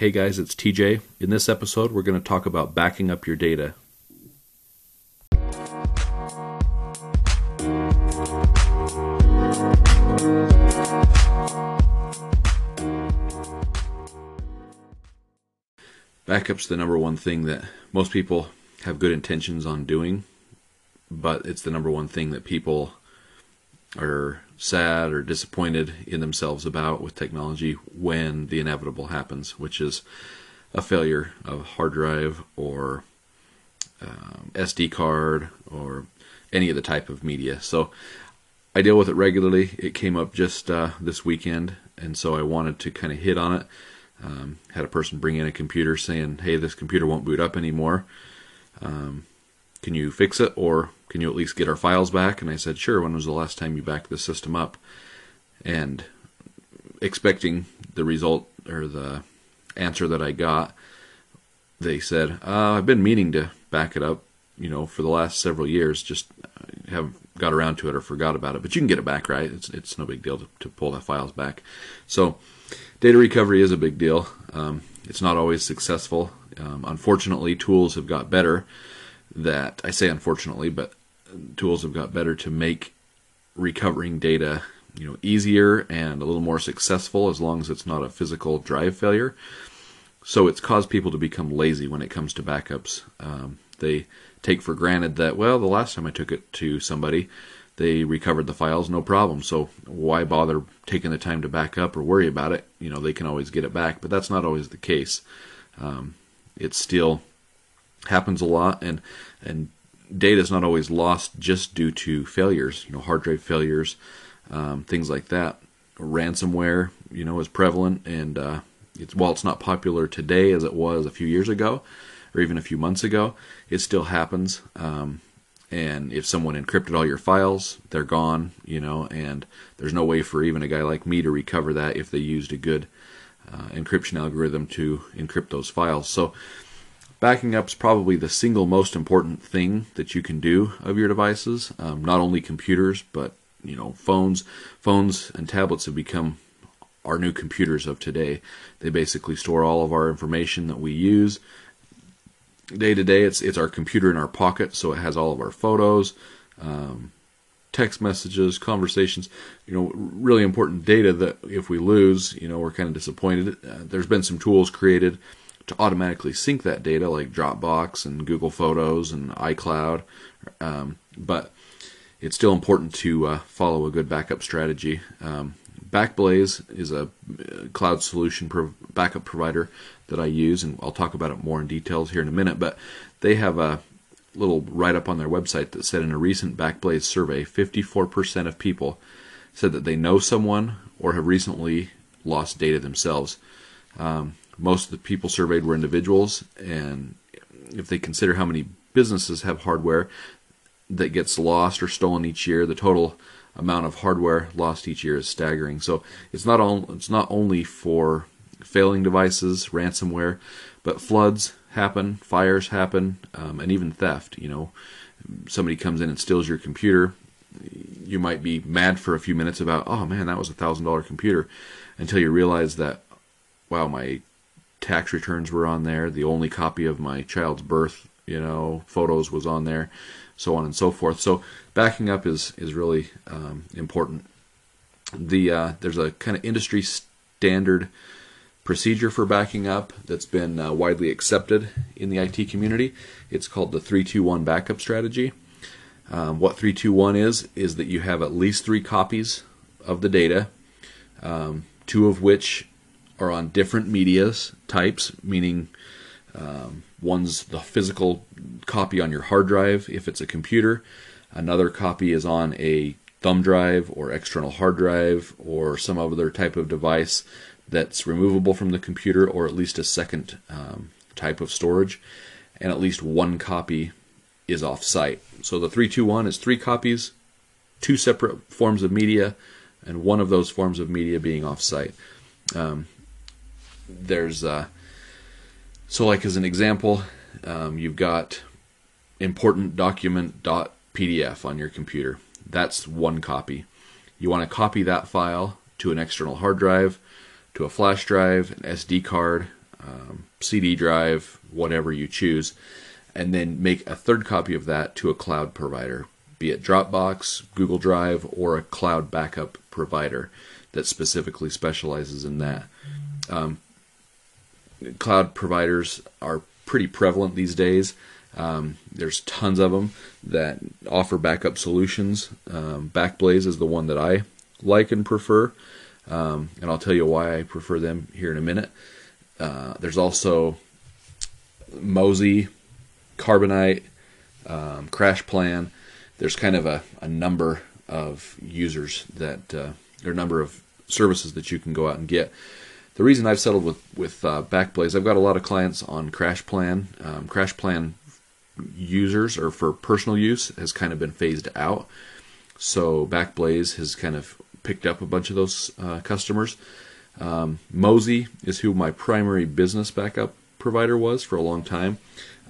Hey guys, it's TJ. In this episode, we're going to talk about backing up your data. Backup's the number one thing that most people have good intentions on doing, but it's the number one thing that people are sad or disappointed in themselves about with technology when the inevitable happens, which is a failure of hard drive or um, SD card or any of the type of media. So I deal with it regularly. It came up just uh, this weekend, and so I wanted to kind of hit on it. Um, had a person bring in a computer saying, "Hey, this computer won't boot up anymore. Um, can you fix it, or can you at least get our files back?" And I said, "Sure." When was the last time you backed the system up? And expecting the result or the answer that I got, they said, uh, "I've been meaning to back it up, you know, for the last several years. Just haven't got around to it or forgot about it. But you can get it back, right? It's it's no big deal to, to pull the files back. So." data recovery is a big deal. Um, it's not always successful. Um, unfortunately, tools have got better. That I say unfortunately, but tools have got better to make recovering data, you know, easier and a little more successful as long as it's not a physical drive failure. So it's caused people to become lazy when it comes to backups. Um, they take for granted that well, the last time I took it to somebody, they recovered the files no problem. So why bother taking the time to back up or worry about it? You know, they can always get it back, but that's not always the case. Um, it still happens a lot, and and data is not always lost just due to failures. You know, hard drive failures, um, things like that. Ransomware, you know, is prevalent, and uh, it's while it's not popular today as it was a few years ago, or even a few months ago, it still happens. Um, and if someone encrypted all your files, they're gone, you know, and there's no way for even a guy like me to recover that if they used a good uh, encryption algorithm to encrypt those files. So, backing up is probably the single most important thing that you can do of your devices, um, not only computers, but you know, phones. Phones and tablets have become our new computers of today. They basically store all of our information that we use day to day, it's it's our computer in our pocket, so it has all of our photos, um, text messages, conversations. You know, really important data that if we lose, you know, we're kind of disappointed. Uh, there's been some tools created to automatically sync that data, like Dropbox and Google Photos and iCloud, um, but it's still important to uh, follow a good backup strategy. Um, Backblaze is a uh, cloud solution pro- backup provider that I use, and I'll talk about it more in details here in a minute. But they have a little write up on their website that said in a recent Backblaze survey, 54% of people said that they know someone or have recently lost data themselves. Um, most of the people surveyed were individuals, and if they consider how many businesses have hardware that gets lost or stolen each year, the total amount of hardware lost each year is staggering. So it's not all, it's not only for failing devices, ransomware, but floods happen, fires happen, um, and even theft. You know, somebody comes in and steals your computer. You might be mad for a few minutes about, oh man, that was a thousand dollar computer, until you realize that, wow, my tax returns were on there. The only copy of my child's birth, you know, photos was on there so on and so forth. So backing up is is really um, important. The uh, there's a kind of industry standard procedure for backing up that's been uh, widely accepted in the IT community. It's called the 321 backup strategy. Um, what 321 is is that you have at least three copies of the data, um, two of which are on different medias types, meaning um, one's the physical copy on your hard drive if it's a computer. Another copy is on a thumb drive or external hard drive or some other type of device that's removable from the computer or at least a second um, type of storage. And at least one copy is off site. So the 321 is three copies, two separate forms of media, and one of those forms of media being off site. Um, there's uh, so, like as an example, um, you've got important document .pdf on your computer. That's one copy. You want to copy that file to an external hard drive, to a flash drive, an SD card, um, CD drive, whatever you choose, and then make a third copy of that to a cloud provider, be it Dropbox, Google Drive, or a cloud backup provider that specifically specializes in that. Um, cloud providers are pretty prevalent these days. Um, there's tons of them that offer backup solutions. Um, Backblaze is the one that I like and prefer, um, and I'll tell you why I prefer them here in a minute. Uh, there's also Mozy, Carbonite, um, CrashPlan. There's kind of a, a number of users that, uh, or number of services that you can go out and get. The reason I've settled with with uh, Backblaze, I've got a lot of clients on CrashPlan. Um, CrashPlan users or for personal use has kind of been phased out. So Backblaze has kind of picked up a bunch of those uh, customers. Um, Mozy is who my primary business backup provider was for a long time,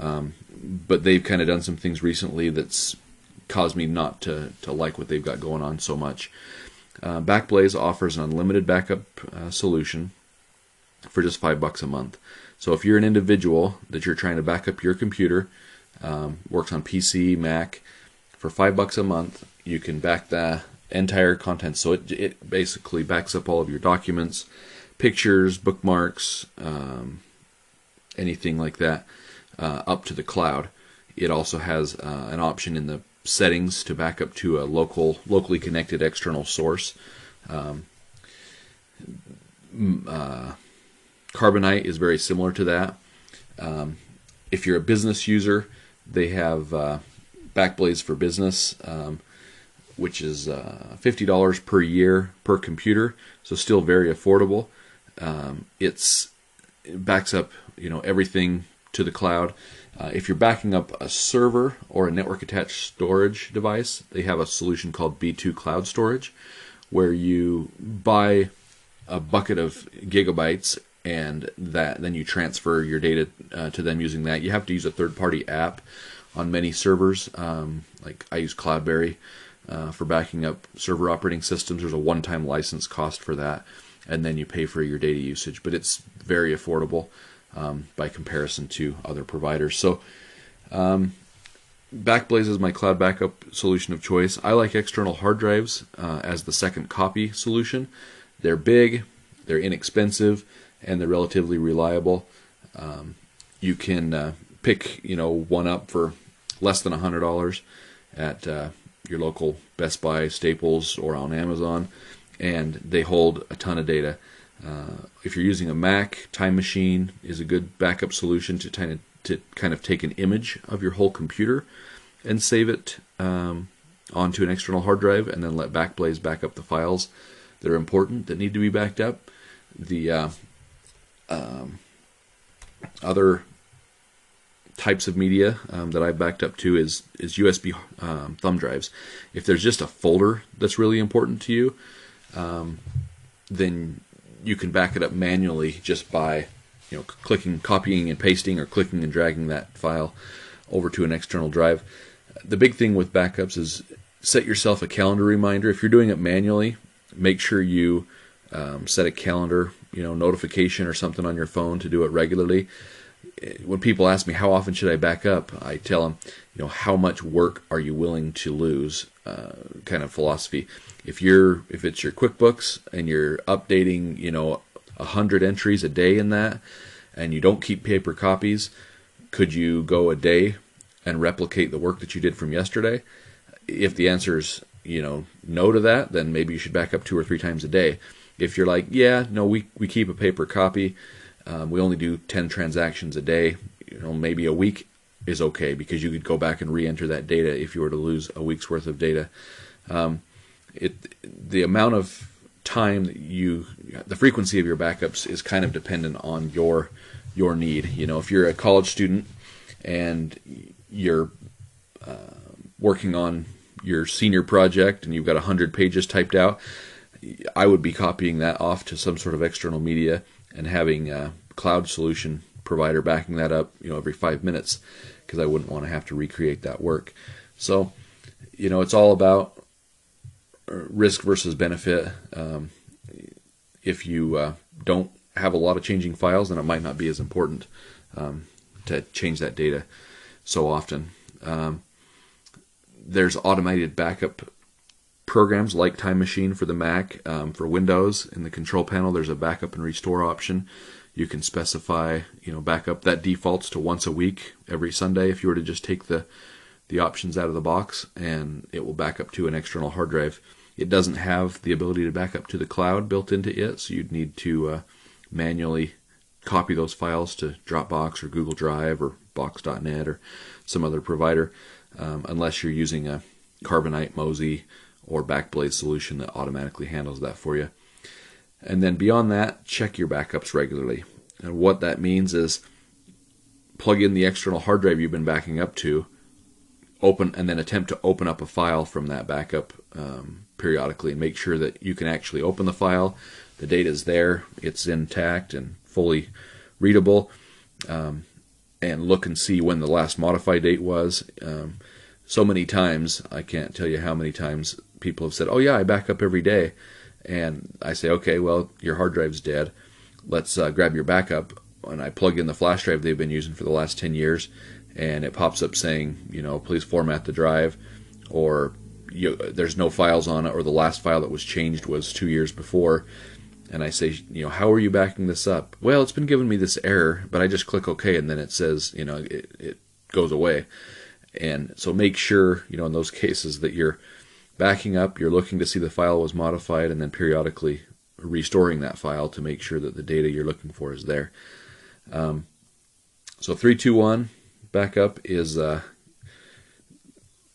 um, but they've kind of done some things recently that's caused me not to, to like what they've got going on so much. Uh, Backblaze offers an unlimited backup uh, solution for just five bucks a month. So if you're an individual that you're trying to back up your computer, um, works on PC, Mac, for five bucks a month, you can back the entire content. So it, it basically backs up all of your documents, pictures, bookmarks, um, anything like that, uh, up to the cloud. It also has uh, an option in the settings to back up to a local, locally connected external source. Um, uh, Carbonite is very similar to that. Um, if you're a business user, they have uh, Backblaze for Business, um, which is uh, $50 per year per computer, so still very affordable. Um, it's it backs up you know everything to the cloud. Uh, if you're backing up a server or a network attached storage device, they have a solution called B2 Cloud Storage, where you buy a bucket of gigabytes and that then you transfer your data uh, to them using that. You have to use a third-party app on many servers. Um, like I use Cloudberry uh, for backing up server operating systems. There's a one-time license cost for that, and then you pay for your data usage. But it's very affordable um, by comparison to other providers. So. Um, Backblaze is my cloud backup solution of choice. I like external hard drives uh, as the second copy solution. They're big, they're inexpensive, and they're relatively reliable. Um, you can uh, pick you know one up for less than hundred dollars at uh, your local Best Buy, Staples, or on Amazon, and they hold a ton of data. Uh, if you're using a Mac, Time Machine is a good backup solution to kind of to kind of take an image of your whole computer and save it um, onto an external hard drive, and then let Backblaze back up the files that are important that need to be backed up. The uh, um, other types of media um, that I've backed up to is is USB um, thumb drives. If there's just a folder that's really important to you, um, then you can back it up manually just by you know clicking, copying and pasting, or clicking and dragging that file over to an external drive. The big thing with backups is set yourself a calendar reminder. If you're doing it manually, make sure you um, set a calendar you know notification or something on your phone to do it regularly. When people ask me how often should I back up, I tell them, you know, how much work are you willing to lose? Uh, kind of philosophy. If you're if it's your QuickBooks and you're updating, you know, hundred entries a day in that, and you don't keep paper copies, could you go a day and replicate the work that you did from yesterday? If the answer is you know no to that, then maybe you should back up two or three times a day if you're like, yeah, no, we we keep a paper copy, um, we only do ten transactions a day. You know, maybe a week is okay because you could go back and re-enter that data if you were to lose a week's worth of data. Um, it the amount of time that you the frequency of your backups is kind of dependent on your your need. You know, if you're a college student and you're uh, working on your senior project and you've got 100 pages typed out, I would be copying that off to some sort of external media and having a cloud solution provider backing that up, you know, every five minutes because I wouldn't want to have to recreate that work. So, you know, it's all about risk versus benefit. Um, if you uh, don't have a lot of changing files, then it might not be as important um, to change that data so often. Um, there's automated backup programs like Time Machine for the Mac. Um, for Windows, in the control panel, there's a backup and restore option. You can specify, you know, backup that defaults to once a week, every Sunday. If you were to just take the the options out of the box, and it will back up to an external hard drive. It doesn't have the ability to back up to the cloud built into it, so you'd need to uh, manually copy those files to Dropbox or Google Drive or Box.net or some other provider, um, unless you're using a Carbonite, Mozy, or Backblaze solution that automatically handles that for you. And then beyond that, check your backups regularly. And what that means is plug in the external hard drive you've been backing up to, open, and then attempt to open up a file from that backup um, periodically and make sure that you can actually open the file. The data is there, it's intact and fully readable, um, and look and see when the last modify date was. Um, so many times, I can't tell you how many times people have said, "Oh yeah, I back up every day," and I say, "Okay, well your hard drive's dead. Let's uh, grab your backup." And I plug in the flash drive they've been using for the last ten years, and it pops up saying, you know, please format the drive, or you, there's no files on it, or the last file that was changed was two years before. And I say, you know, how are you backing this up? Well, it's been giving me this error, but I just click OK, and then it says, you know, it, it goes away. And so make sure, you know, in those cases that you're backing up, you're looking to see the file was modified, and then periodically restoring that file to make sure that the data you're looking for is there. Um, so 321 backup is uh,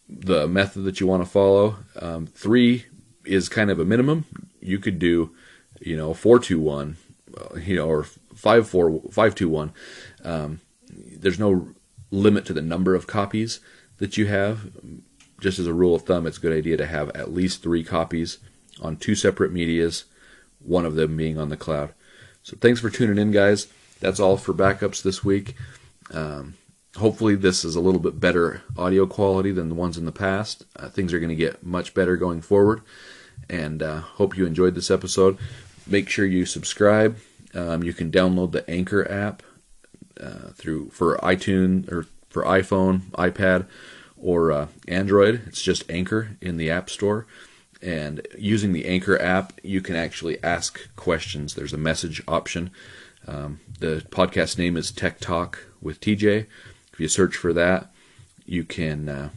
the method that you want to follow. Um, three is kind of a minimum. You could do, you know, 421, uh, you know, or 541. Um, there's no limit to the number of copies that you have just as a rule of thumb, it's a good idea to have at least three copies on two separate medias, one of them being on the cloud. So thanks for tuning in, guys. That's all for backups this week. Um, hopefully, this is a little bit better audio quality than the ones in the past. Uh, things are going to get much better going forward, and uh, hope you enjoyed this episode. Make sure you subscribe. Um, you can download the Anchor app uh, through for iTunes or for iPhone, iPad or uh, Android. It's just Anchor in the App Store. And using the Anchor app, you can actually ask questions. There's a message option. Um, the podcast name is Tech Talk with TJ. If you search for that, you can uh,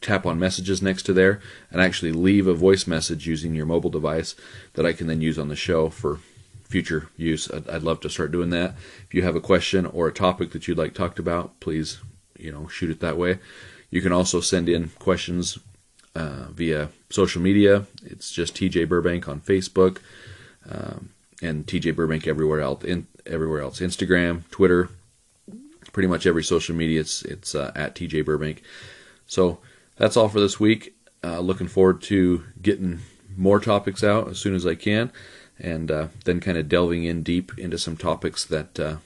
tap on messages next to there and actually leave a voice message using your mobile device that I can then use on the show for future use. I'd, I'd love to start doing that. If you have a question or a topic that you'd like talked about, please, you know, shoot it that way. You can also send in questions uh, via social media. It's just TJ Burbank on Facebook um, and TJ Burbank everywhere else. In, everywhere else, Instagram, Twitter, pretty much every social media. It's it's uh, at TJ Burbank. So that's all for this week. Uh, looking forward to getting more topics out as soon as I can, and uh, then kind of delving in deep into some topics that uh,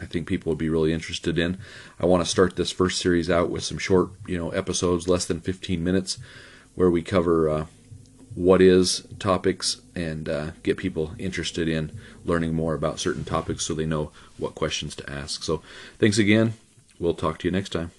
I think people would be really interested in. I want to start this first series out with some short, you know, episodes, less than 15 minutes, where we cover uh, what is topics and uh, get people interested in learning more about certain topics so they know what questions to ask. So, thanks again. We'll talk to you next time.